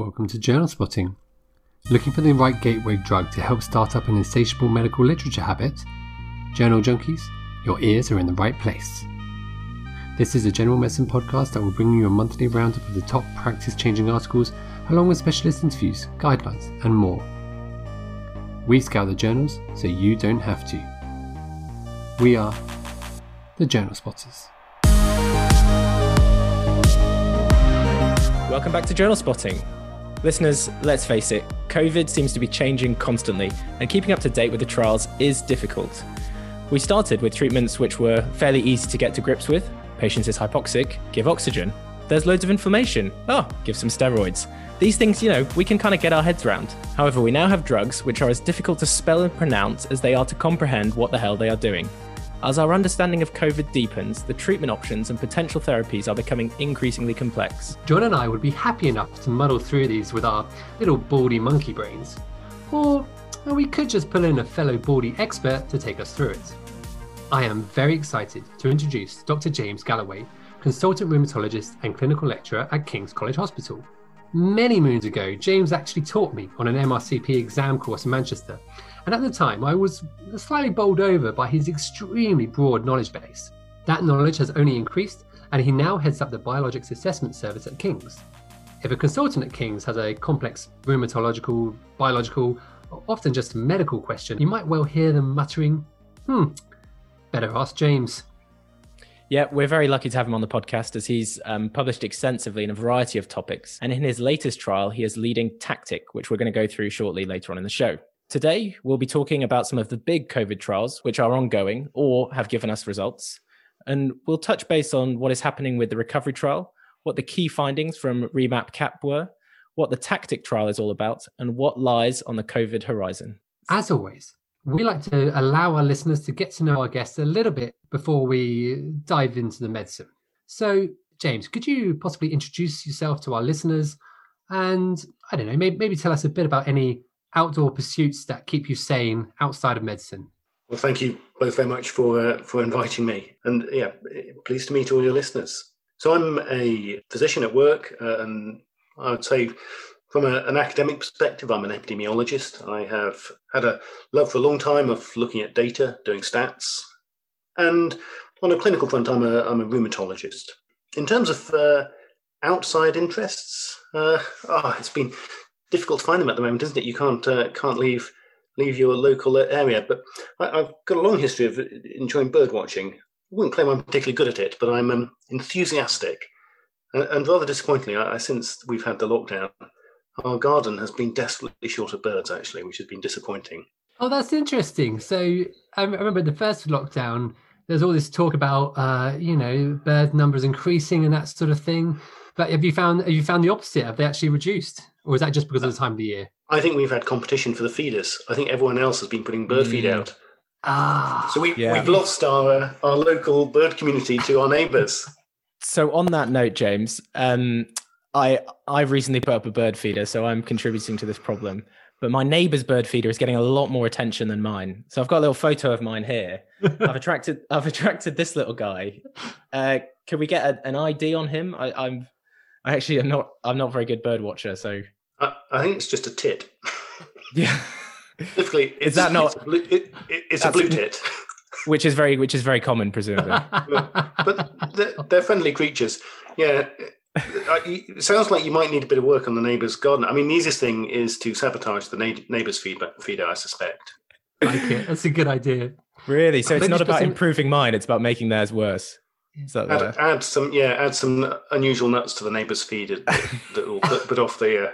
Welcome to Journal Spotting. Looking for the right gateway drug to help start up an insatiable medical literature habit? Journal junkies, your ears are in the right place. This is a general medicine podcast that will bring you a monthly roundup of the top practice changing articles, along with specialist interviews, guidelines, and more. We scour the journals so you don't have to. We are the Journal Spotters. Welcome back to Journal Spotting. Listeners, let's face it, COVID seems to be changing constantly, and keeping up to date with the trials is difficult. We started with treatments which were fairly easy to get to grips with. Patient is hypoxic, give oxygen. There's loads of inflammation. Oh, ah, give some steroids. These things, you know, we can kind of get our heads around. However, we now have drugs which are as difficult to spell and pronounce as they are to comprehend what the hell they are doing. As our understanding of COVID deepens, the treatment options and potential therapies are becoming increasingly complex. John and I would be happy enough to muddle through these with our little baldy monkey brains. Or we could just pull in a fellow baldy expert to take us through it. I am very excited to introduce Dr. James Galloway, consultant rheumatologist and clinical lecturer at King's College Hospital. Many moons ago, James actually taught me on an MRCP exam course in Manchester, and at the time I was slightly bowled over by his extremely broad knowledge base. That knowledge has only increased, and he now heads up the Biologics Assessment Service at King's. If a consultant at King's has a complex rheumatological, biological, or often just medical question, you might well hear them muttering, hmm, better ask James. Yeah, we're very lucky to have him on the podcast as he's um, published extensively in a variety of topics. And in his latest trial, he is leading TACTIC, which we're going to go through shortly later on in the show. Today, we'll be talking about some of the big COVID trials which are ongoing or have given us results. And we'll touch base on what is happening with the recovery trial, what the key findings from REMAP CAP were, what the tactic trial is all about, and what lies on the COVID horizon. As always, we like to allow our listeners to get to know our guests a little bit before we dive into the medicine. So, James, could you possibly introduce yourself to our listeners and, I don't know, maybe, maybe tell us a bit about any outdoor pursuits that keep you sane outside of medicine? Well, thank you both very much for uh, for inviting me, and yeah, pleased to meet all your listeners. So I'm a physician at work, uh, and I would say, from a, an academic perspective, I'm an epidemiologist. I have had a love for a long time of looking at data, doing stats, and on a clinical front, I'm a I'm a rheumatologist. In terms of uh, outside interests, uh, oh, it's been difficult to find them at the moment, isn't it? You can't uh, can't leave leave your local area. But I, have got a long history of enjoying bird watching. I wouldn't claim I'm particularly good at it, but I'm um, enthusiastic. And, and, rather disappointingly, I, since we've had the lockdown, our garden has been desperately short of birds, actually, which has been disappointing. Oh, that's interesting. So I remember the first lockdown. There's all this talk about, uh, you know, bird numbers increasing and that sort of thing. But have you found have you found the opposite? Have they actually reduced? Or is that just because of the time of the year? I think we've had competition for the feeders. I think everyone else has been putting bird feed mm. out. Ah, so we, yeah. we've lost our uh, our local bird community to our neighbours. So on that note, James, um, I I've recently put up a bird feeder, so I'm contributing to this problem. But my neighbour's bird feeder is getting a lot more attention than mine. So I've got a little photo of mine here. I've attracted I've attracted this little guy. Uh, can we get a, an ID on him? I, I'm I actually am not. I'm not a very good bird watcher, so I, I think it's just a tit. yeah. Specifically, is that not? It's a blue, it, it's a blue tit. Which is very, which is very common, presumably. but they're, they're, friendly creatures. Yeah. It sounds like you might need a bit of work on the neighbour's garden. I mean, the easiest thing is to sabotage the neighbour's feedback, feeder, I suspect. Like it. That's a good idea. Really? So it's not about improving mine; it's about making theirs worse. Add, add, some, yeah, add some unusual nuts to the neighbour's feed that will put, put, off the. Uh...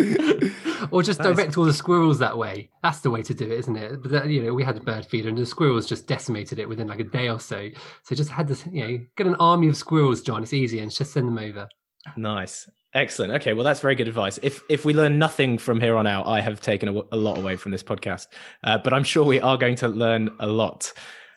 or just direct all the squirrels that way. That's the way to do it, isn't it? But you know, we had a bird feeder, and the squirrels just decimated it within like a day or so. So just had this, you know, get an army of squirrels, John. It's easy, and just send them over. Nice. Excellent. Okay, well, that's very good advice. If if we learn nothing from here on out, I have taken a, a lot away from this podcast, uh, but I'm sure we are going to learn a lot.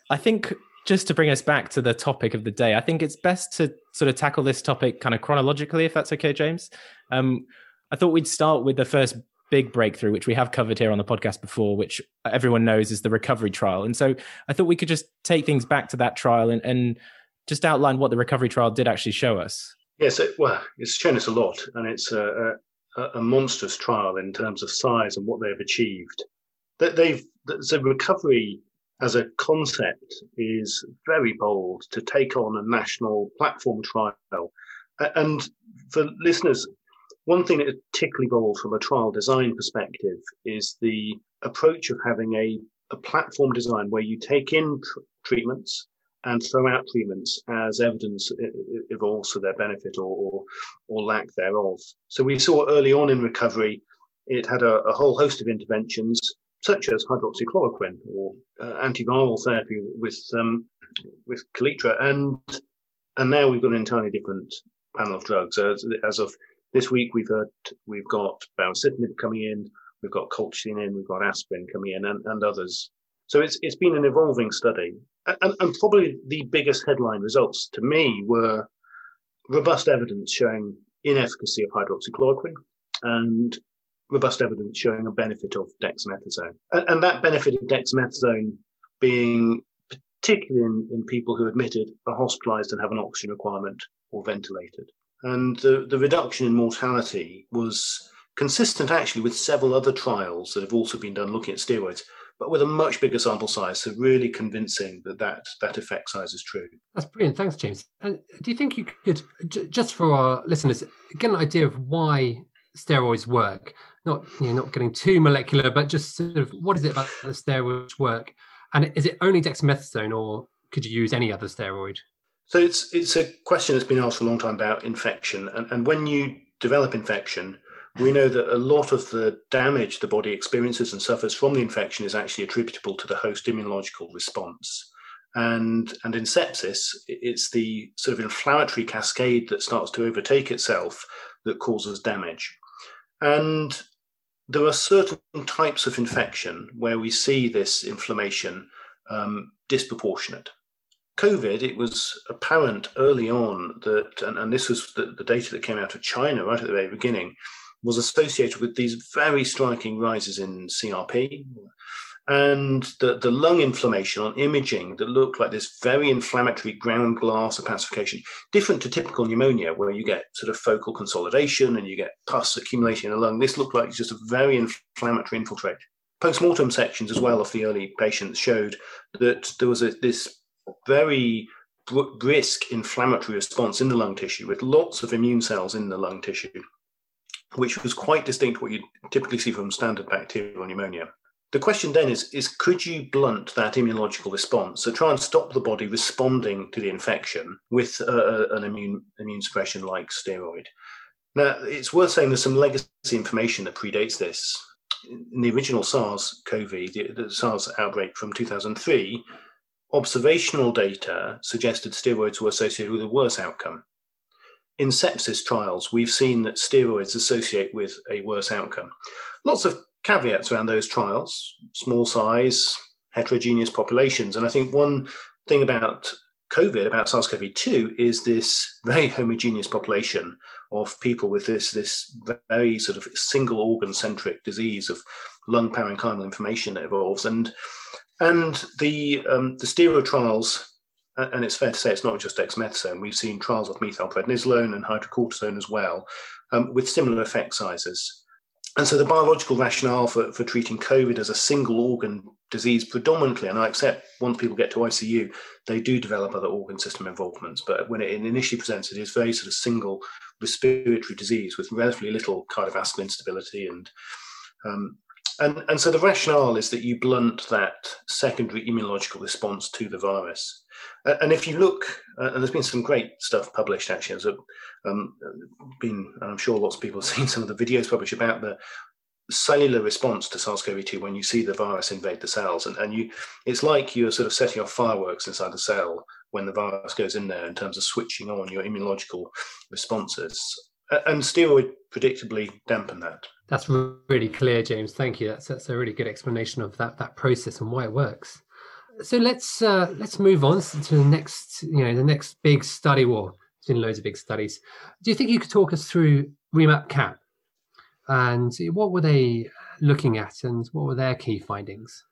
I think just to bring us back to the topic of the day, I think it's best to sort of tackle this topic kind of chronologically, if that's okay, James. Um, I thought we'd start with the first big breakthrough, which we have covered here on the podcast before, which everyone knows is the recovery trial. And so I thought we could just take things back to that trial and, and just outline what the recovery trial did actually show us. Yes, it, well, it's shown us a lot, and it's uh, a, a, monstrous trial in terms of size and what they've achieved. That they've so recovery as a concept is very bold to take on a national platform trial. And for listeners, one thing that is particularly bold from a trial design perspective is the approach of having a, a platform design where you take in tr- treatments and throw out treatments as evidence evolves for their benefit or, or, or lack thereof. So we saw early on in recovery, it had a, a whole host of interventions such as hydroxychloroquine or uh, antiviral therapy with um, with Kaletra, and and now we've got an entirely different panel of drugs. As, as of this week, we've heard we've got baricitinib coming in, we've got colchicine in, we've got aspirin coming in, and, and others. So it's it's been an evolving study, and, and probably the biggest headline results to me were robust evidence showing inefficacy of hydroxychloroquine and robust evidence showing a benefit of dexamethasone. And, and that benefit of dexamethasone being particularly in, in people who admitted are hospitalized and have an oxygen requirement or ventilated. And the, the reduction in mortality was consistent actually with several other trials that have also been done looking at steroids, but with a much bigger sample size. So really convincing that that, that effect size is true. That's brilliant. Thanks, James. And do you think you could, just for our listeners, get an idea of why steroids work? Not you know, not getting too molecular, but just sort of what is it about the steroids work? And is it only dexamethasone, or could you use any other steroid? So it's it's a question that's been asked for a long time about infection, and, and when you develop infection, we know that a lot of the damage the body experiences and suffers from the infection is actually attributable to the host immunological response. And, and in sepsis, it's the sort of inflammatory cascade that starts to overtake itself that causes damage. And there are certain types of infection where we see this inflammation um, disproportionate. COVID, it was apparent early on that, and, and this was the, the, data that came out of China right at the very beginning, was associated with these very striking rises in CRP and the, the lung inflammation on imaging that looked like this very inflammatory ground glass opacification, different to typical pneumonia, where you get sort of focal consolidation and you get pus accumulating in the lung. This looked like just a very inflammatory infiltrate. Post-mortem sections as well of the early patients showed that there was a, this very brisk inflammatory response in the lung tissue with lots of immune cells in the lung tissue, which was quite distinct what you typically see from standard bacterial pneumonia. The question then is, is could you blunt that immunological response? So try and stop the body responding to the infection with uh, an immune, immune suppression like steroid. Now, it's worth saying there's some legacy information that predates this. In the original SARS-CoV, the, the SARS outbreak from 2003, observational data suggested steroids were associated with a worse outcome. In sepsis trials, we've seen that steroids associate with a worse outcome. Lots of caveats around those trials, small size, heterogeneous populations. And I think one thing about COVID, about SARS-CoV-2, is this very homogeneous population of people with this this very sort of single organ centric disease of lung parenchymal inflammation that evolves. And and the um, the steroid trials, and it's fair to say it's not just dexamethasone. We've seen trials of methylprednisolone and hydrocortisone as well, um, with similar effect sizes. And so the biological rationale for, for treating COVID as a single organ disease predominantly, and I accept once people get to ICU, they do develop other organ system involvements. But when it initially presents, it is very sort of single respiratory disease with relatively little cardiovascular instability and um, and, and so the rationale is that you blunt that secondary immunological response to the virus. And if you look, uh, and there's been some great stuff published actually, there's um, been, I'm sure lots of people have seen some of the videos published about the cellular response to SARS-CoV-2 when you see the virus invade the cells. And, and you, it's like you're sort of setting off fireworks inside the cell when the virus goes in there in terms of switching on your immunological responses. And steroid predictably dampen that. That's really clear, James. Thank you. That's that's a really good explanation of that that process and why it works. So let's uh, let's move on to the next, you know, the next big study. War. There's been loads of big studies. Do you think you could talk us through Remap Cap and what were they looking at, and what were their key findings?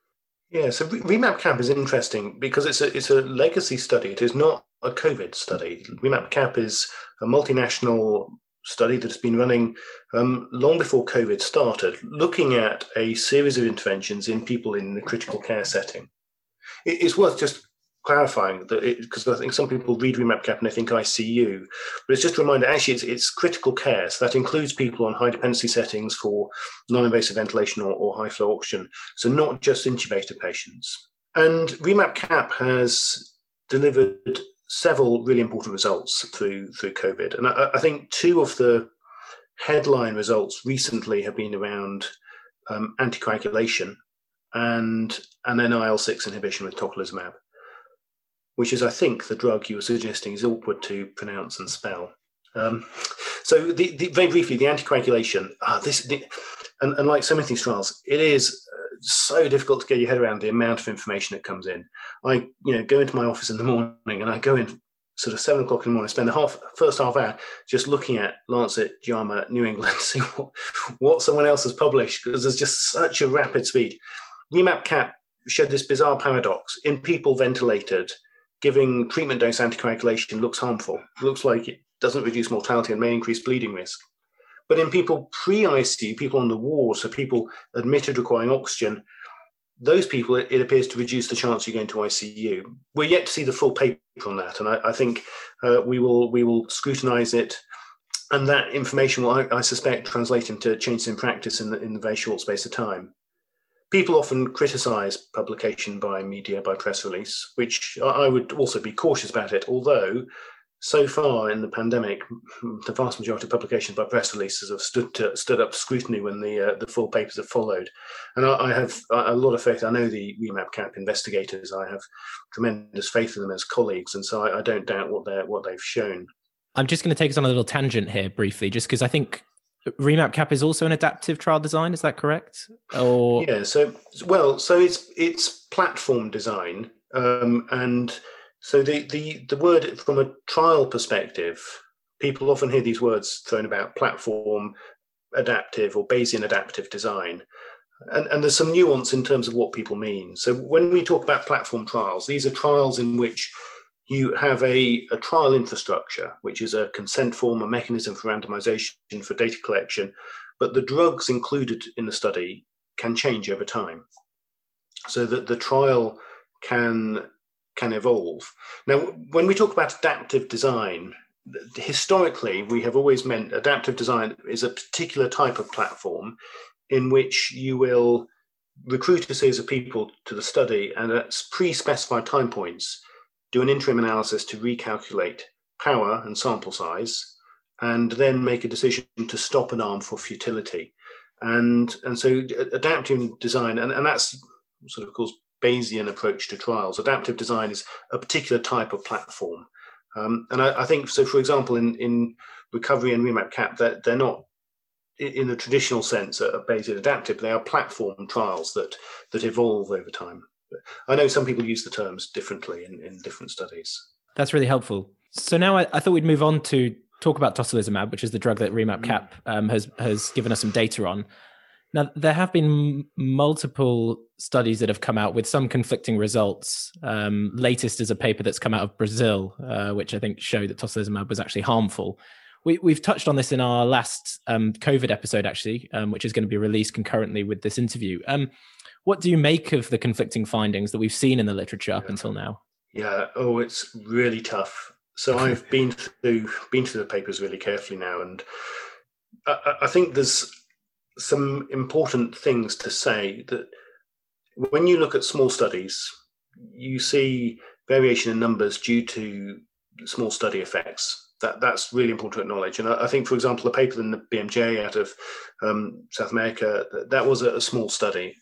Yeah, so Remap Cap is interesting because it's a it's a legacy study. It is not a COVID study. Remap Cap is a multinational study that has been running um, long before COVID started, looking at a series of interventions in people in the critical care setting. It's worth just clarifying that because I think some people read REMAP-CAP and they think ICU, but it's just a reminder actually it's, it's critical care. So that includes people on high dependency settings for non invasive ventilation or, or high flow oxygen. So not just intubated patients. And REMAP-CAP has delivered several really important results through through COVID. And I, I think two of the headline results recently have been around um, anticoagulation and an IL-6 inhibition with tocilizumab which is, I think, the drug you were suggesting is awkward to pronounce and spell. Um, so, the, the, very briefly, the anticoagulation. Ah, this, the, and, and, like so many things trials, it is so difficult to get your head around the amount of information that comes in. I, you know, go into my office in the morning, and I go in sort of seven o'clock in the morning, spend the half first half hour just looking at Lancet, JAMA, New England, see what, what someone else has published because there's just such a rapid speed. REMAP-CAP showed this bizarre paradox in people ventilated giving treatment dose anticoagulation looks harmful. It looks like it doesn't reduce mortality and may increase bleeding risk. But in people pre ICU, people on the ward, so people admitted requiring oxygen, those people, it, appears to reduce the chance you go into ICU. We're yet to see the full paper on that, and I, I think uh, we will we will scrutinise it, and that information will, I, I, suspect, translate into changes in practice in the, in the very short space of time people often criticize publication by media, by press release, which I would also be cautious about it, although so far in the pandemic, the vast majority of publications by press releases have stood to, stood up to scrutiny when the uh, the full papers have followed, and I, I, have a lot of faith. I know the REMAP-CAP investigators. I have tremendous faith in them as colleagues, and so I, I don't doubt what they what they've shown. I'm just going to take us on a little tangent here briefly, just because I think REMAP-CAP is also an adaptive trial design. Is that correct? Or yeah, so well, so it's it's platform design, um, and so the the the word from a trial perspective, people often hear these words thrown about platform, adaptive, or Bayesian adaptive design. And, and there's some nuance in terms of what people mean. So when we talk about platform trials, these are trials in which you have a, a trial infrastructure, which is a consent form, a mechanism for randomization, for data collection, but the drugs included in the study can change over time so that the trial can can evolve. Now, when we talk about adaptive design, historically, we have always meant adaptive design is a particular type of platform in which you will recruit a series of people to the study and at pre-specified time points do an interim analysis to recalculate power and sample size, and then make a decision to stop an arm for futility. And, and so adaptive design, and, and that's sort of course Bayesian approach to trials. Adaptive design is a particular type of platform. Um, and I, I, think, so for example, in, in recovery and REMAP-CAP, that they're, they're not in the traditional sense of Bayesian adaptive, they are platform trials that, that evolve over time. I know some people use the terms differently in, in different studies. That's really helpful. So now I, I thought we'd move on to talk about tocilizumab, which is the drug that REMAP-CAP mm. um, has has given us some data on. Now there have been multiple studies that have come out with some conflicting results. Um, latest is a paper that's come out of Brazil, uh, which I think showed that tocilizumab was actually harmful. We, have touched on this in our last um, COVID episode, actually, um, which is going to be released concurrently with this interview. Um, what do you make of the conflicting findings that we've seen in the literature up yeah. until now? Yeah, oh, it's really tough. So I've been through been through the papers really carefully now, and I, I think there's some important things to say that when you look at small studies, you see variation in numbers due to small study effects. That that's really important to acknowledge. And I, I think, for example, the paper in the BMJ out of um, South America that was a, a small study,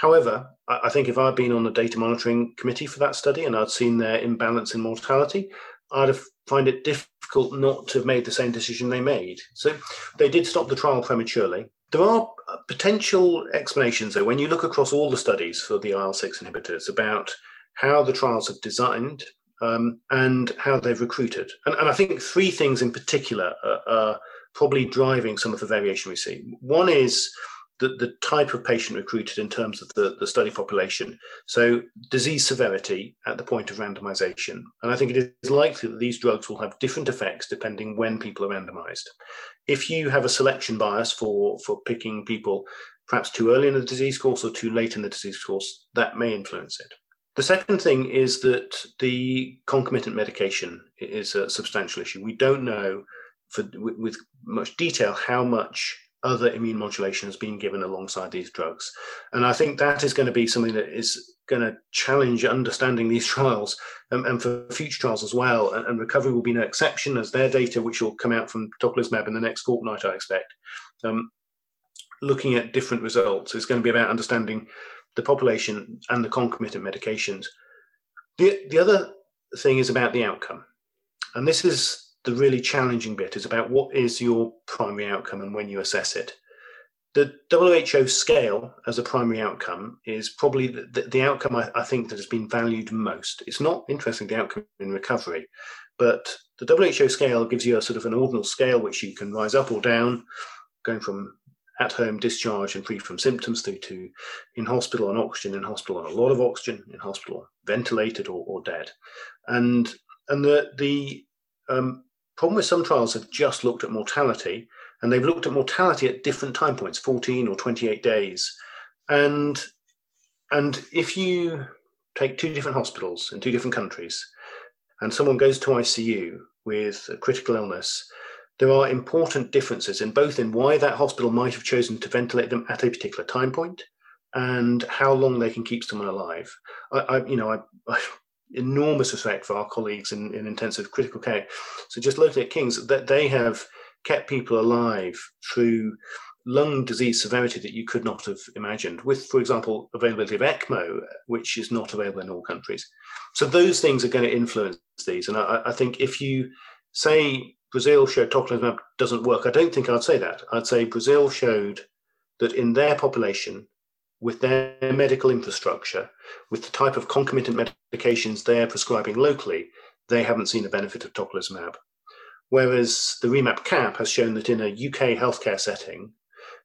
However, I think if I'd been on the data monitoring committee for that study and I'd seen their imbalance in mortality, I'd have find it difficult not to have made the same decision they made. So they did stop the trial prematurely. There are potential explanations, though, when you look across all the studies for the IL 6 inhibitors about how the trials have designed um, and how they've recruited. And, and, I think three things in particular are, are probably driving some of the variation we see. One is the, the type of patient recruited in terms of the, the study population. So, disease severity at the point of randomization. And I think it is likely that these drugs will have different effects depending when people are randomized. If you have a selection bias for, for picking people perhaps too early in the disease course or too late in the disease course, that may influence it. The second thing is that the concomitant medication is a substantial issue. We don't know for, with much detail how much other immune modulation has been given alongside these drugs. And I think that is going to be something that is going to challenge understanding these trials um, and for future trials as well. And, and, recovery will be no exception as their data, which will come out from tocilizumab in the next fortnight, I expect, um, looking at different results is going to be about understanding the population and the concomitant medications. The, the other thing is about the outcome. And this is the really challenging bit is about what is your primary outcome and when you assess it. The WHO scale as a primary outcome is probably the, the, the outcome I, I, think that has been valued most. It's not interesting the outcome in recovery, but the WHO scale gives you a sort of an ordinal scale which you can rise up or down, going from at home discharge and free from symptoms through to in hospital on oxygen, in hospital on a lot of oxygen, in hospital ventilated or, or dead. And and the the um, problem with some trials have just looked at mortality and they've looked at mortality at different time points 14 or 28 days and and if you take two different hospitals in two different countries and someone goes to icu with a critical illness there are important differences in both in why that hospital might have chosen to ventilate them at a particular time point and how long they can keep someone alive. I, I you know, I, I, enormous respect for our colleagues in, in intensive critical care. So just locally at King's, that they have kept people alive through lung disease severity that you could not have imagined, with, for example, availability of ECMO, which is not available in all countries. So those things are going to influence these. And I, I think if you say Brazil showed tocilizumab doesn't work, I don't think I'd say that. I'd say Brazil showed that in their population, with their medical infrastructure, with the type of concomitant medications they're prescribing locally, they haven't seen the benefit of tocilizumab. Whereas the REMAP CAP has shown that in a UK healthcare setting,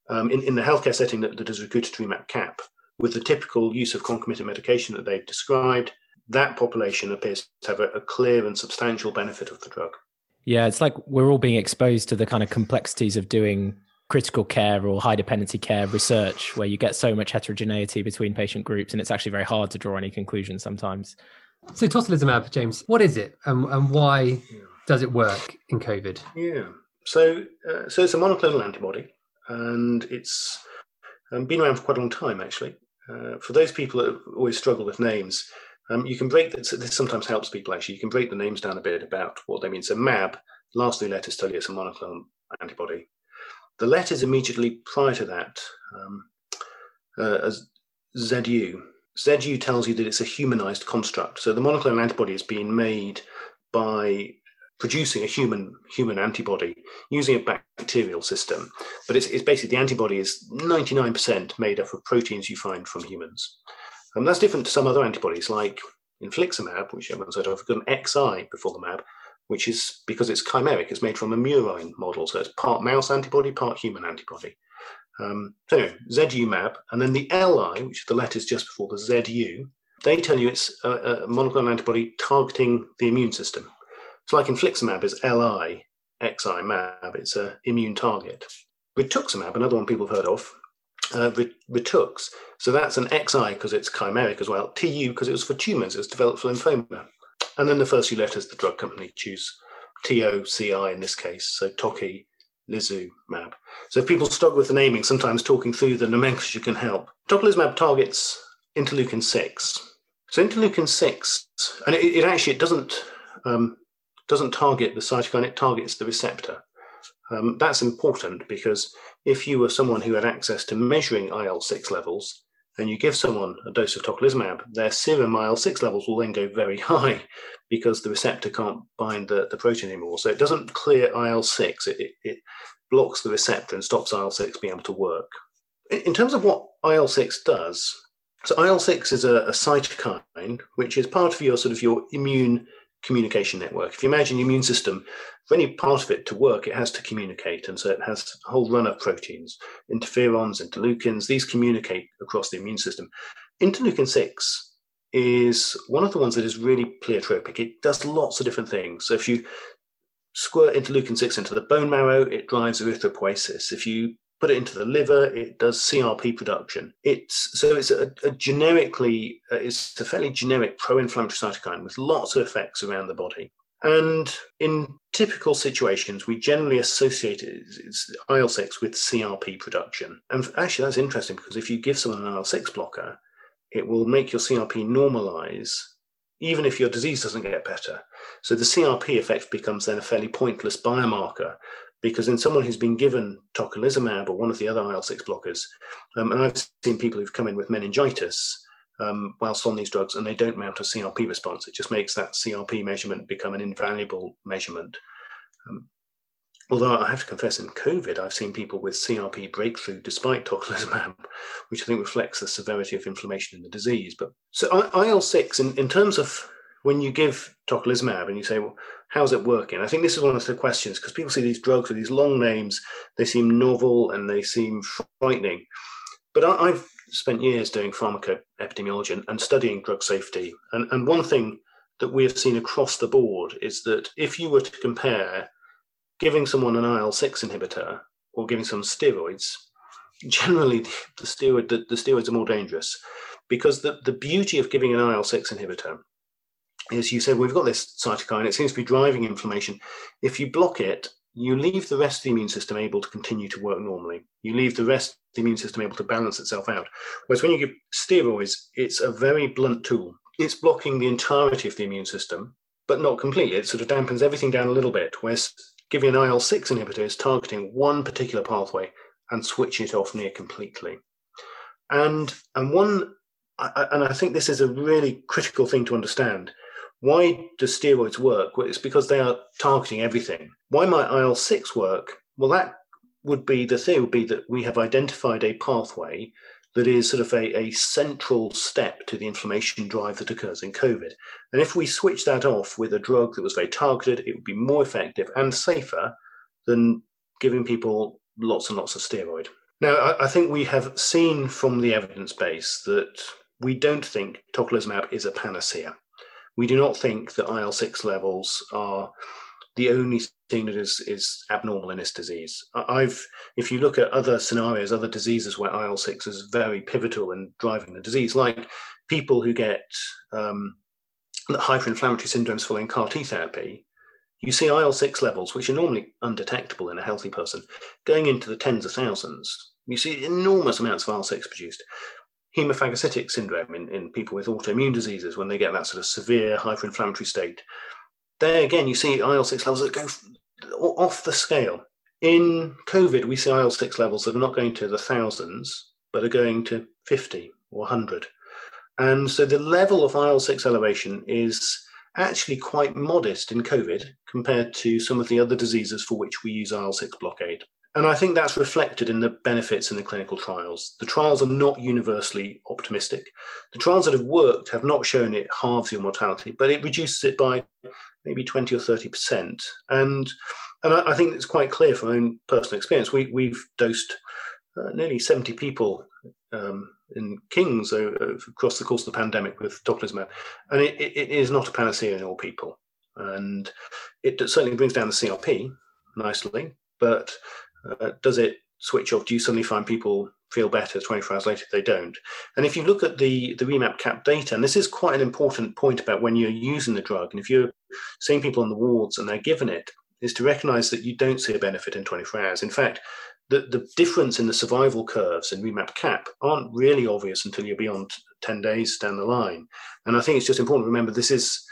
um, in, in the healthcare setting that, that has recruited to REMAP CAP, with the typical use of concomitant medication that they've described, that population appears to have a, a clear and substantial benefit of the drug. Yeah, it's like we're all being exposed to the kind of complexities of doing critical care or high dependency care research where you get so much heterogeneity between patient groups and it's actually very hard to draw any conclusions sometimes. So tocilizumab, James, what is it and, and why does it work in COVID? Yeah, so uh, so it's a monoclonal antibody and it's um, been around for quite a long time actually. Uh, for those people that always struggle with names, um, you can break this, this sometimes helps people actually. You can break the names down a bit about what they mean. So MAB, last three letters tell you it's a monoclonal antibody. The letters immediately prior to that, um, uh, as ZU. ZU tells you that it's a humanized construct. So the monoclonal antibody is being made by producing a human human antibody using a bacterial system. But it's, it's basically the antibody is 99% made up of proteins you find from humans. And that's different to some other antibodies like infliximab, which everyone's heard of, got an XI before the MAB, which is because it's chimeric, it's made from a murine model. So it's part mouse antibody, part human antibody. Um, so anyway, ZUMAB, and then the LI, which is the letters just before the ZU, they tell you it's a, a monoclonal antibody targeting the immune system. It's like infliximab is LI, XI MAB, it's an immune target. Rituximab, another one people have heard of, uh, Ritux. So that's an XI because it's chimeric as well. TU because it was for tumors, it was developed for lymphoma. And then the first few letters the drug company choose TOCI in this case, so Toki Lizumab. So if people struggle with the naming, sometimes talking through the nomenclature can help. Tocilizumab targets interleukin 6. So interleukin 6, and it, it actually it doesn't um, doesn't target the cytokine, it targets the receptor. Um, that's important because if you were someone who had access to measuring IL 6 levels and you give someone a dose of tocilizumab, their serum IL 6 levels will then go very high because the receptor can't bind the, the protein anymore. So it doesn't clear IL 6, it, it, blocks the receptor and stops IL 6 being able to work. In, in terms of what IL 6 does, so IL 6 is a, a cytokine which is part of your sort of your immune communication network. If you imagine the immune system, for any part of it to work, it has to communicate. And so it has a whole run of proteins, interferons, interleukins, these communicate across the immune system. Interleukin 6 is one of the ones that is really pleiotropic. It does lots of different things. So if you squirt interleukin 6 into the bone marrow, it drives erythropoiesis. If you put it into the liver, it does CRP production. It's so it's a, a generically uh, it's a fairly generic pro-inflammatory cytokine with lots of effects around the body. And in typical situations, we generally associate IL 6 with CRP production. And actually, that's interesting because if you give someone an IL 6 blocker, it will make your CRP normalize, even if your disease doesn't get better. So the CRP effect becomes then a fairly pointless biomarker because in someone who's been given tocilizumab or one of the other IL 6 blockers, um, and I've seen people who've come in with meningitis um, whilst on these drugs and they don't mount a CRP response, it just makes that CRP measurement become an invaluable measurement. Um, although I have to confess, in COVID, I've seen people with CRP breakthrough despite tocilizumab, which I think reflects the severity of inflammation in the disease. But so IL 6, in, in terms of when you give tocilizumab and you say, well, how's it working? I think this is one of the questions because people see these drugs with these long names, they seem novel and they seem frightening. But I, have spent years doing pharmacoepidemiology and, and studying drug safety. And, and one thing that we have seen across the board is that if you were to compare giving someone an IL 6 inhibitor or giving some steroids, generally the, steroid, the, the steroids are more dangerous because the, the beauty of giving an IL 6 inhibitor is you said, we've got this cytokine, it seems to be driving inflammation. If you block it, you leave the rest of the immune system able to continue to work normally. You leave the rest of the immune system able to balance itself out. Whereas when you give steroids, it's a very blunt tool. It's blocking the entirety of the immune system, but not completely. It sort of dampens everything down a little bit. Whereas giving an IL 6 inhibitor is targeting one particular pathway and switching it off near completely. And, and one, and I think this is a really critical thing to understand why do steroids work? Well, it's because they are targeting everything. Why might IL 6 work? Well, that would be the theory would be that we have identified a pathway that is sort of a, a central step to the inflammation drive that occurs in COVID. And if we switch that off with a drug that was very targeted, it would be more effective and safer than giving people lots and lots of steroid. Now, I, I think we have seen from the evidence base that we don't think tocilizumab is a panacea we do not think that IL 6 levels are the only thing that is, is abnormal in this disease. I've, if you look at other scenarios, other diseases where IL 6 is very pivotal in driving the disease, like people who get um, hyperinflammatory syndromes following CAR T therapy, you see IL 6 levels, which are normally undetectable in a healthy person, going into the tens of thousands. You see enormous amounts of IL 6 produced hemophagocytic syndrome in, in people with autoimmune diseases when they get that sort of severe hyperinflammatory state. There again, you see IL 6 levels that go off the scale. In COVID, we see IL 6 levels that are not going to the thousands, but are going to 50 or 100. And so the level of IL 6 elevation is actually quite modest in COVID compared to some of the other diseases for which we use IL 6 blockade. And I think that's reflected in the benefits in the clinical trials. The trials are not universally optimistic. The trials that have worked have not shown it halves your mortality, but it reduces it by maybe 20 or 30%. And, and I, I think it's quite clear from my own personal experience. We, we've dosed uh, nearly 70 people um, in Kings across the course of the pandemic with tocilizumab, and it, it, it is not a panacea in all people. And it certainly brings down the CRP nicely, but uh, does it switch off? Do you suddenly find people feel better 24 hours later? They don't. And if you look at the, the remap cap data, and this is quite an important point about when you're using the drug, and if you're seeing people on the wards and they're given it, is to recognize that you don't see a benefit in 24 hours. In fact, the, the difference in the survival curves in remap cap aren't really obvious until you're beyond 10 days down the line. And I think it's just important to remember this is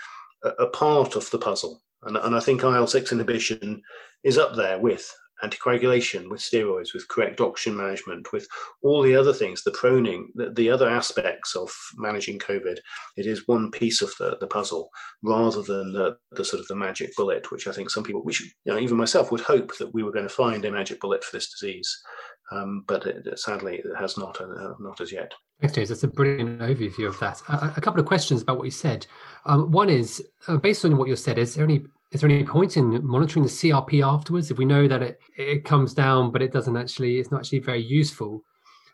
a, a part of the puzzle. And, and I think IL 6 inhibition is up there with anticoagulation, with steroids, with correct oxygen management, with all the other things, the proning, the, the other aspects of managing COVID. It is one piece of the, the puzzle rather than the, the sort of the magic bullet, which I think some people, which you know, even myself would hope that we were going to find a magic bullet for this disease. um, but it, sadly it has not uh, not as yet. Thanks, James. That's a brilliant overview of that. a couple of questions about what you said. Um, one is, uh, based on what you said, is there any is there any point in monitoring the CRP afterwards if we know that it it comes down, but it doesn't actually it's not actually very useful?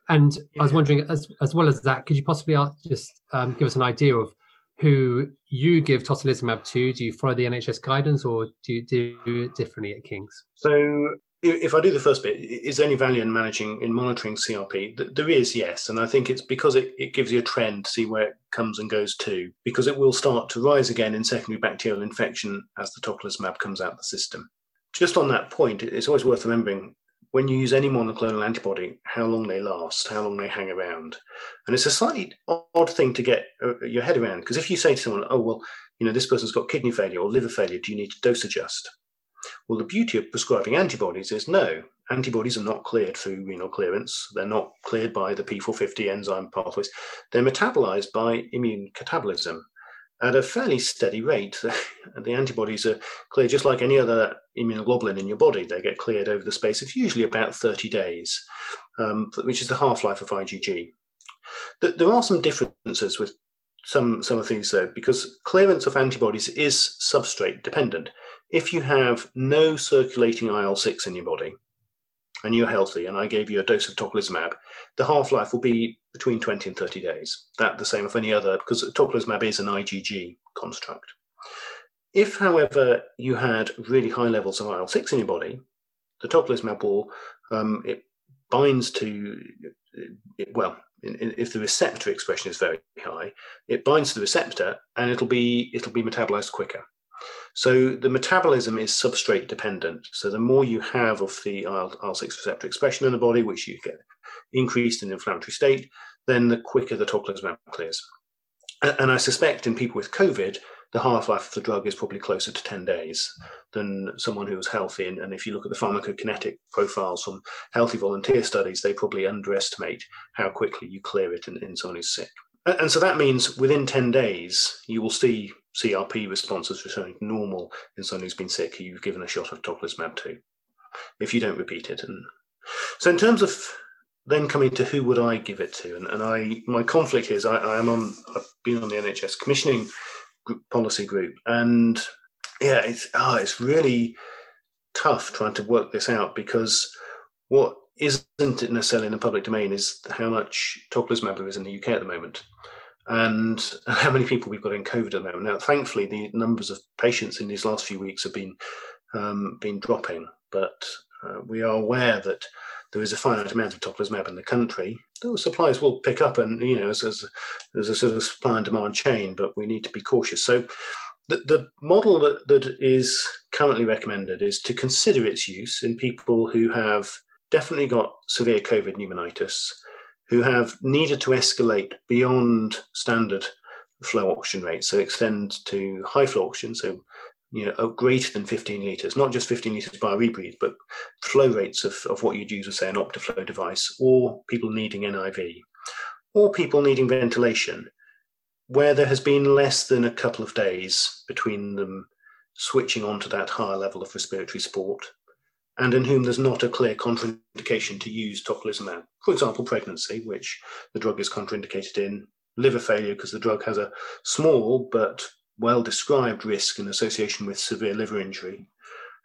And yeah. I was wondering, as as well as that, could you possibly just um, give us an idea of who you give tocilizumab to? Do you follow the NHS guidance, or do you do it differently at King's? So if I do the first bit, is there any value in managing in monitoring CRP? There is, yes, and I think it's because it, it gives you a trend to see where it comes and goes to, because it will start to rise again in secondary bacterial infection as the tocilizumab comes out the system. Just on that point, it's always worth remembering when you use any monoclonal antibody, how long they last, how long they hang around, and it's a slightly odd thing to get uh, your head around because if you say to someone, "Oh well, you know this person's got kidney failure or liver failure, do you need to dose adjust?" Well, the beauty of prescribing antibodies is no, antibodies are not cleared through renal clearance. They're not cleared by the P450 enzyme pathways. They're metabolized by immune catabolism at a fairly steady rate. the antibodies are cleared just like any other immunoglobulin in your body. They get cleared over the space of usually about 30 days, um, which is the half life of IgG. There are some differences with some, some of these, though, because clearance of antibodies is substrate dependent if you have no circulating IL 6 in your body and you're healthy, and I gave you a dose of tocilizumab, the half life will be between 20 and 30 days. That the same with any other, because tocilizumab is an IgG construct. If, however, you had really high levels of IL 6 in your body, the tocilizumab will, um, it binds to, it, well, if the receptor expression is very high, it binds to the receptor and it'll be it'll be metabolized quicker. So the metabolism is substrate dependent. So the more you have of the IL-6 receptor expression in the body, which you get increased in inflammatory state, then the quicker the tocilizumab clears. And I suspect in people with COVID, the half-life of the drug is probably closer to 10 days than someone who was healthy. And, and, if you look at the pharmacokinetic profiles from healthy volunteer studies, they probably underestimate how quickly you clear it in, in someone who's sick. And so that means within 10 days, you will see CRP responses returning to normal in someone who's been sick you've given a shot of tocilizumab to, if you don't repeat it. And so, in terms of then coming to who would I give it to, and, and I my conflict is I, I am on I've been on the NHS commissioning group, policy group, and yeah, it's oh, it's really tough trying to work this out because what isn't necessarily in the public domain is how much tocilizumab there is in the UK at the moment and how many people we've got in COVID at the moment. Now, thankfully, the numbers of patients in these last few weeks have been um, been dropping, but uh, we are aware that there is a finite amount of tocilizumab in the country. Those supplies will pick up, and you know, as a sort of supply and demand chain, but we need to be cautious. So, the, the model that, that is currently recommended is to consider its use in people who have definitely got severe COVID pneumonitis who have needed to escalate beyond standard flow oxygen rates, so extend to high flow oxygen, so you know, greater than 15 litres, not just 15 litres by rebreathe, but flow rates of, of what you'd use with, say, an Optiflow device, or people needing NIV, or people needing ventilation, where there has been less than a couple of days between them switching onto that higher level of respiratory support and in whom there's not a clear contraindication to use tocilizumab. For example, pregnancy, which the drug is contraindicated in, liver failure, because the drug has a small but well described risk in association with severe liver injury.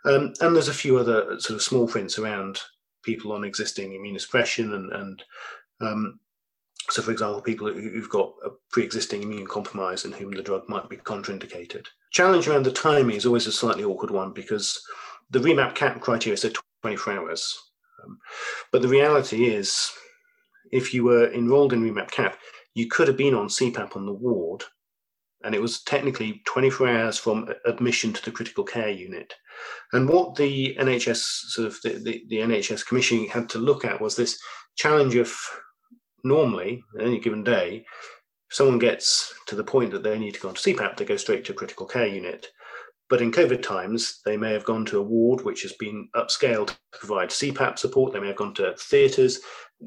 Um, and there's a few other sort of small prints around people on existing immunosuppression and, and um, so, for example, people who've got a pre-existing immune compromise in whom the drug might be contraindicated. Challenge around the timing is always a slightly awkward one because the remap cap criteria said 24 hours. Um, but the reality is, if you were enrolled in remap cap, you could have been on CPAP on the ward, and it was technically 24 hours from admission to the critical care unit. And what the NHS sort of the, the, the NHS Commission had to look at was this challenge of normally, on any given day, someone gets to the point that they need to go on to CPAP, they go straight to a critical care unit. But in COVID times, they may have gone to a ward which has been upscaled to provide CPAP support. They may have gone to theatres.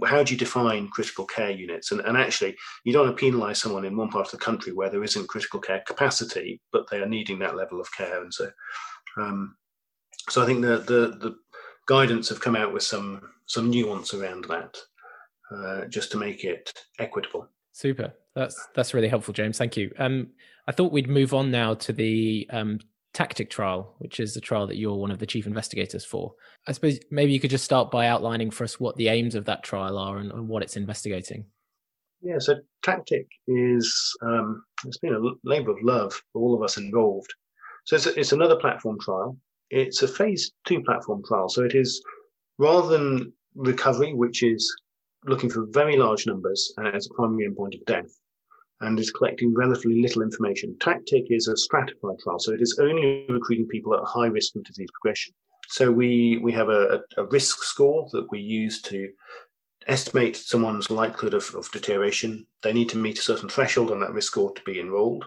How do you define critical care units? And, and actually, you don't want to penalise someone in one part of the country where there isn't critical care capacity, but they are needing that level of care. And so, um, so I think the, the, the guidance have come out with some some nuance around that, uh, just to make it equitable. Super. That's that's really helpful, James. Thank you. Um, I thought we'd move on now to the um, tactic trial, which is the trial that you're one of the chief investigators for. I suppose maybe you could just start by outlining for us what the aims of that trial are and, and what it's investigating. Yeah, so tactic is um, it's been a labour of love for all of us involved. So it's, it's another platform trial. It's a phase two platform trial. So it is rather than recovery, which is looking for very large numbers and as a primary endpoint of death, and is collecting relatively little information. Tactic is a stratified trial, so it is only recruiting people at high risk of disease progression. So we we have a, a risk score that we use to estimate someone's likelihood of, of deterioration. They need to meet a certain threshold on that risk score to be enrolled.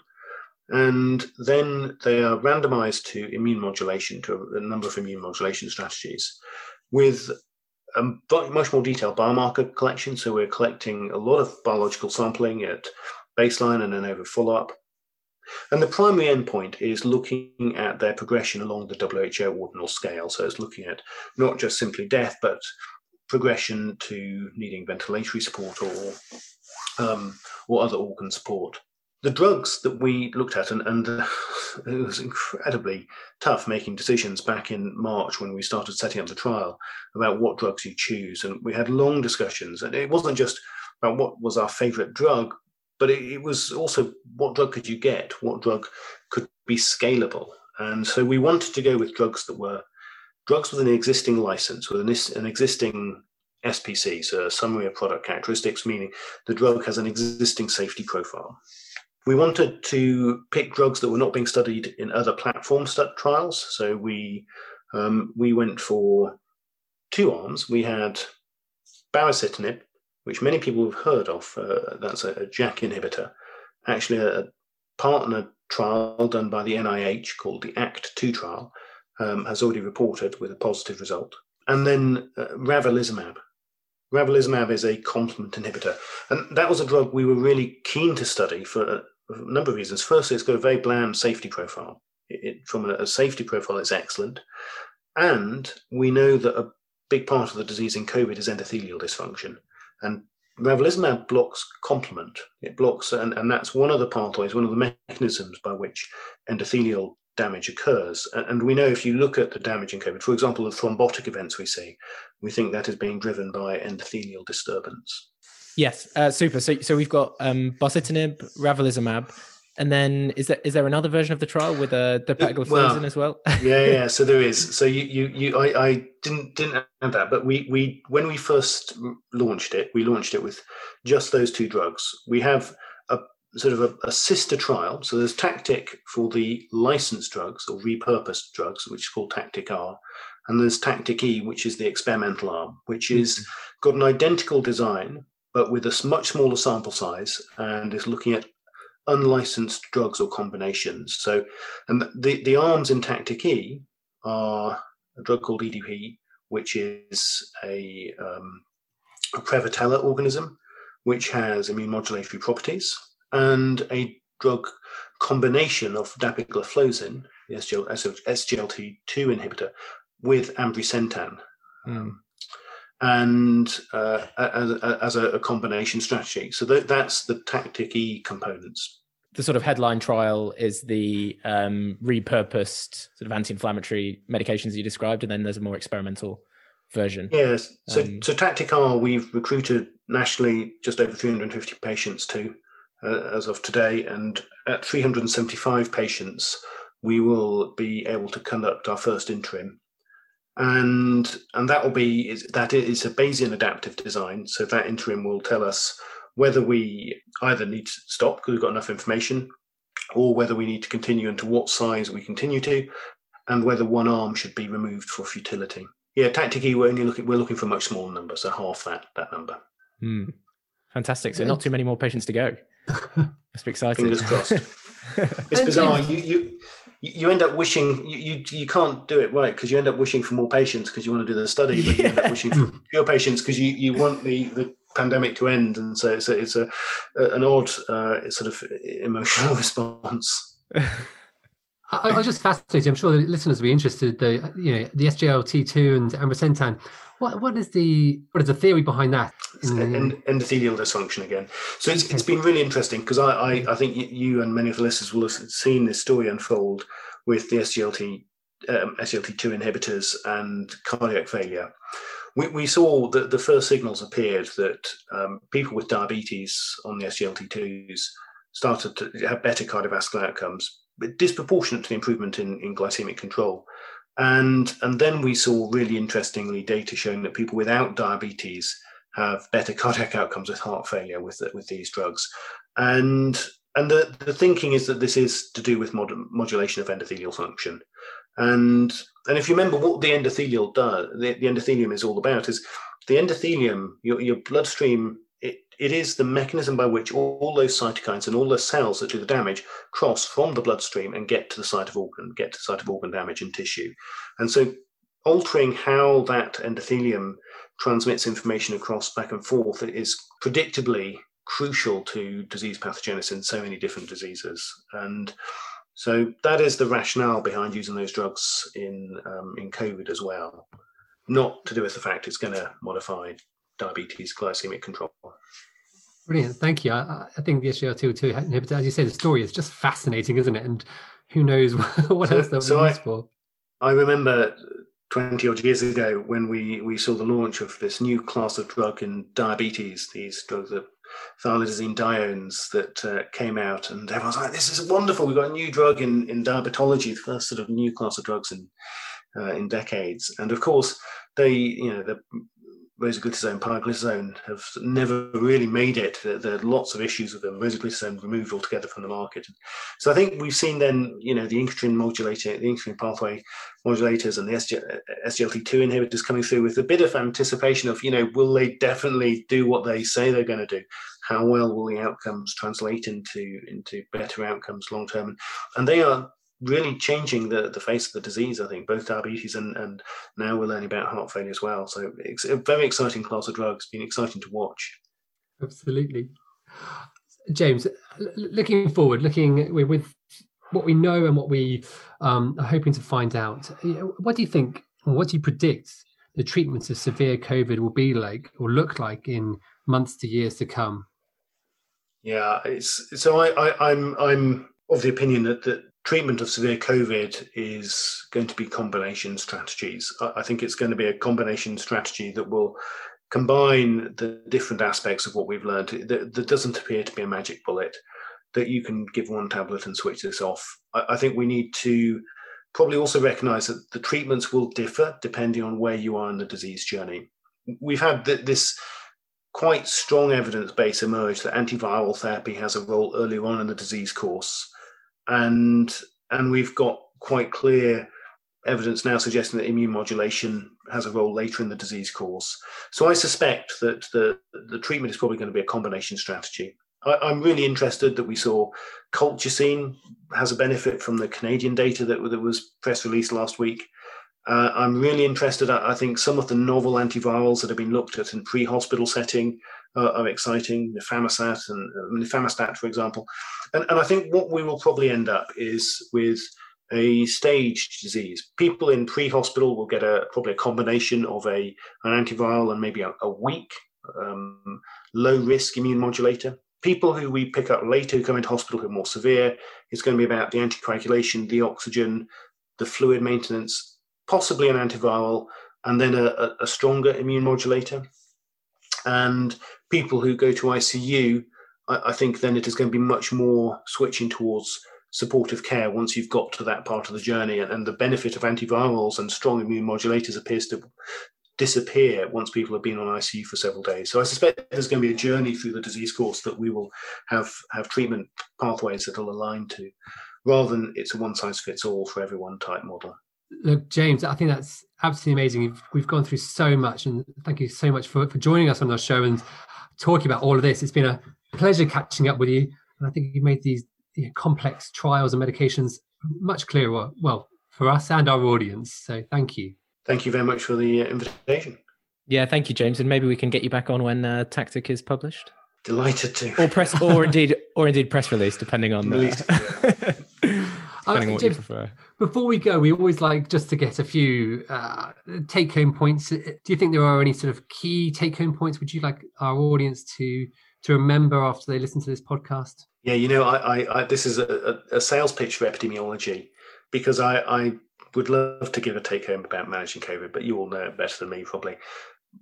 And then they are randomized to immune modulation, to a number of immune modulation strategies with a much more detailed biomarker collection. So we're collecting a lot of biological sampling at baseline and then over follow up. And the primary endpoint is looking at their progression along the WHO ordinal scale. So it's looking at not just simply death, but progression to needing ventilatory support or um, or other organ support. The drugs that we looked at, and, and it was incredibly tough making decisions back in March when we started setting up the trial about what drugs you choose. And we had long discussions, and it wasn't just about what was our favorite drug, but it, it was also what drug could you get? What drug could be scalable? And so we wanted to go with drugs that were drugs with an existing license, with an, an existing SPC, so a summary of product characteristics, meaning the drug has an existing safety profile. We wanted to pick drugs that were not being studied in other platform trials. So we um, we went for two arms. We had baricitinib, which many people have heard of. Uh, that's a, a, JAK inhibitor, actually a, partner trial done by the NIH called the ACT2 trial um, has already reported with a positive result. And then uh, ravulizumab. Ravulizumab is a complement inhibitor, and that was a drug we were really keen to study for a, number of reasons. Firstly, it's got a very bland safety profile. It, from a safety profile, it's excellent, and we know that a big part of the disease in COVID is endothelial dysfunction. And ravulizumab blocks complement. It blocks, and, and that's one of the pathways, one of the mechanisms by which endothelial damage occurs. And, and we know if you look at the damage in COVID, for example, the thrombotic events we see, we think that is being driven by endothelial disturbance. Yes, uh, super. So, so we've got um, baricitinib, ravulizumab, and then is there is there another version of the trial with uh, dapagliflozin well, as well? yeah, yeah. So there is. So you you, you I, I didn't didn't have that, but we we when we first launched it, we launched it with just those two drugs. We have a sort of a, a sister trial. So there's Tactic for the licensed drugs or repurposed drugs, which is called Tactic R, and there's Tactic E, which is the experimental arm, which is mm-hmm. got an identical design but with a much smaller sample size and is looking at unlicensed drugs or combinations. So, and the, the arms in Tactic E are a drug called EDP, which is a, um, a Prevotella organism, which has immune modulatory properties, and a drug combination of dapagliflozin, the SGL, SGLT2 inhibitor, with ambrisentan. Mm and uh, as, as, a, combination strategy. So that, that's the tactic E components. The sort of headline trial is the um, repurposed sort of anti-inflammatory medications you described, and then there's a more experimental version. Yes. So, um, so Tactic R, we've recruited nationally just over 350 patients to uh, as of today, and at 375 patients, we will be able to conduct our first interim and and that will be that is a Bayesian adaptive design. So that interim will tell us whether we either need to stop because we've got enough information, or whether we need to continue and to what size we continue to, and whether one arm should be removed for futility. Yeah, tactically we're only looking we're looking for a much smaller number, so half that that number. Hmm. Fantastic. So not too many more patients to go. Must be exciting. Fingers crossed. it's bizarre. You you you end up wishing you you, you can't do it right because you end up wishing for more patients because you want to do the study, but you end up wishing for fewer patients because you, you want the, the pandemic to end, and so it's a, it's a, an odd uh, sort of emotional response. I, I was just fascinated. I'm sure the listeners will be interested. The you know the SGLT2 and ambrisentan. What what is the what is the theory behind that? Mm. endothelial dysfunction again. So it's, it's been really interesting because I, I, I think you and many of the listeners will have seen this story unfold with the SGLT um, SGLT2 inhibitors and cardiac failure. We, we saw that the first signals appeared that um, people with diabetes on the SGLT2s started to have better cardiovascular outcomes, but disproportionate to the improvement in, in glycemic control. And, and then we saw really interestingly data showing that people without diabetes have better cardiac outcomes with heart failure with, with these drugs. And, and the, the thinking is that this is to do with mod- modulation of endothelial function. And, and if you remember what the endothelial does, the, the endothelium is all about is the endothelium, your, your bloodstream it is the mechanism by which all, all, those cytokines and all the cells that do the damage cross from the bloodstream and get to the site of organ, get to the site of organ damage and tissue. And so altering how that endothelium transmits information across back and forth is predictably crucial to disease pathogenesis in so many different diseases. And so that is the rationale behind using those drugs in um, in COVID as well, not to do with the fact it's going to modify diabetes glycemic control. Brilliant, thank you. I, I think the SGLT2 inhibitor, as you say, the story is just fascinating, isn't it? And who knows what so, else they'll so be used for. I remember 20 odd years ago when we, we saw the launch of this new class of drug in diabetes, these drugs that diones that uh, came out, and everyone's like, "This is wonderful! We've got a new drug in in diabetology, the first sort of new class of drugs in uh, in decades." And of course, they, you know, the rosiglitazone, pioglitazone have never really made it. There, are lots of issues with them. Rosiglitazone removed altogether from the market. So I think we've seen then, you know, the incretin modulator, the incretin pathway modulators and the SGLT2 inhibitors coming through with a bit of anticipation of, you know, will they definitely do what they say they're going to do? How well will the outcomes translate into into better outcomes long term? And they are really changing the, the face of the disease, I think, both diabetes and, and now we're learning about heart failure as well. So it's a very exciting class of drugs, been exciting to watch. Absolutely. James, looking forward, looking with what we know and what we um, are hoping to find out, what do you think, what do you predict the treatments of severe COVID will be like or look like in months to years to come? Yeah, it's so I, I I'm I'm of the opinion that that treatment of severe COVID is going to be combination strategies. I think it's going to be a combination strategy that will combine the different aspects of what we've learned. There, doesn't appear to be a magic bullet that you can give one tablet and switch this off. I, think we need to probably also recognize that the treatments will differ depending on where you are in the disease journey. We've had this quite strong evidence base emerge that antiviral therapy has a role earlier on in the disease course and and we've got quite clear evidence now suggesting that immune modulation has a role later in the disease course. So I suspect that the the treatment is probably going to be a combination strategy. I, am really interested that we saw culture colchicine has a benefit from the Canadian data that, that was press released last week. Uh, I'm really interested. I, think some of the novel antivirals that have been looked at in pre-hospital setting uh, are exciting. Nafamostat and uh, nafamostat, for example, and, and I think what we will probably end up is with a staged disease. People in pre-hospital will get a probably a combination of a an antiviral and maybe a, a weak, um, low risk immune modulator. People who we pick up later who come into hospital who are more severe, it's going to be about the anticoagulation, the oxygen, the fluid maintenance, possibly an antiviral, and then a, a stronger immune modulator. And people who go to ICU I, I think then it is going to be much more switching towards supportive care once you've got to that part of the journey. And, and, the benefit of antivirals and strong immune modulators appears to disappear once people have been on ICU for several days. So I suspect there's going to be a journey through the disease course that we will have have treatment pathways that will align to, rather than it's a one size fits all for everyone type model. Look, James, I think that's absolutely amazing. We've, we've gone through so much, and thank you so much for, for joining us on our show and talking about all of this. It's been a pleasure catching up with you. And I think you've made these you know, complex trials and medications much clearer, well, for us and our audience. So thank you. Thank you very much for the uh, invitation. Yeah, thank you, James. And maybe we can get you back on when uh, Tactic is published. Delighted to. Or press, or indeed, or indeed press release, depending on the. Depending on what you prefer. Before we go, we always like just to get a few uh, take home points. Do you think there are any sort of key take home points? Would you like our audience to to remember after they listen to this podcast? Yeah, you know, I, I, I this is a, a, sales pitch for epidemiology because I, I would love to give a take home about managing COVID, but you all know it better than me probably.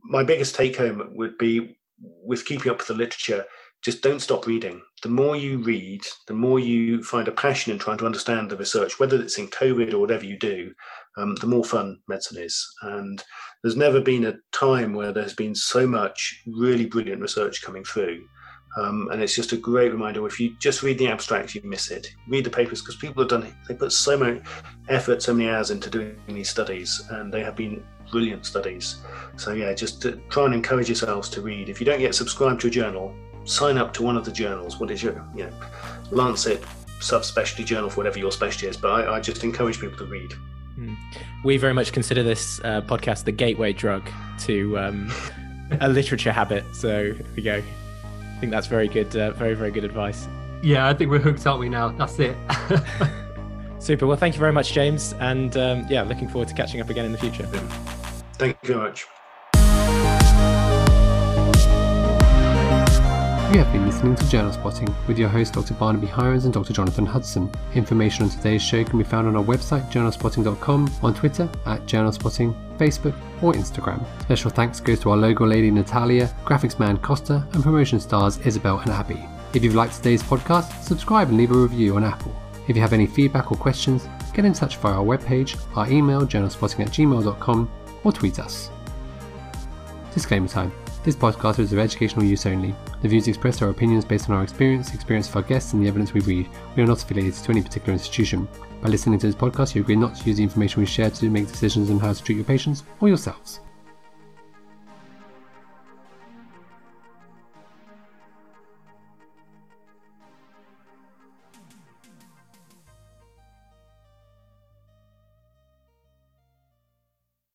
My biggest take home would be with keeping up with the literature just don't stop reading. The more you read, the more you find a passion in trying to understand the research, whether it's in COVID or whatever you do, um, the more fun medicine is. And there's never been a time where there's been so much really brilliant research coming through. Um, and it's just a great reminder. If you just read the abstracts, you miss it. Read the papers because people have done. They put so much effort, so many hours into doing these studies, and they have been brilliant studies. So yeah, just try and encourage yourselves to read. If you don't get subscribed to a journal, sign up to one of the journals. What is your, you know, Lancet, subspecialty journal for whatever your specialty is. But I, I just encourage people to read. Mm. We very much consider this uh, podcast the gateway drug to um, a literature habit. So here we go. I think that's very good, uh, very very good advice. Yeah, I think we're hooked, aren't we? Now that's it. Super. Well, thank you very much, James, and um, yeah, looking forward to catching up again in the future. Thank you very much. You have been listening to Journal Spotting with your hosts Dr. Barnaby Hirons and Dr. Jonathan Hudson. Information on today's show can be found on our website journalspotting.com, on Twitter at journalspotting, Facebook or Instagram. Special thanks goes to our logo lady Natalia, graphics man Costa, and promotion stars Isabel and Abby. If you've liked today's podcast, subscribe and leave a review on Apple. If you have any feedback or questions, get in touch via our webpage, our email journalspotting at gmail.com, or tweet us. Disclaimer time. This podcast is of educational use only. The views expressed are opinions based on our experience, experience of our guests, and the evidence we read. We are not affiliated to any particular institution. By listening to this podcast, you agree not to use the information we share to make decisions on how to treat your patients or yourselves.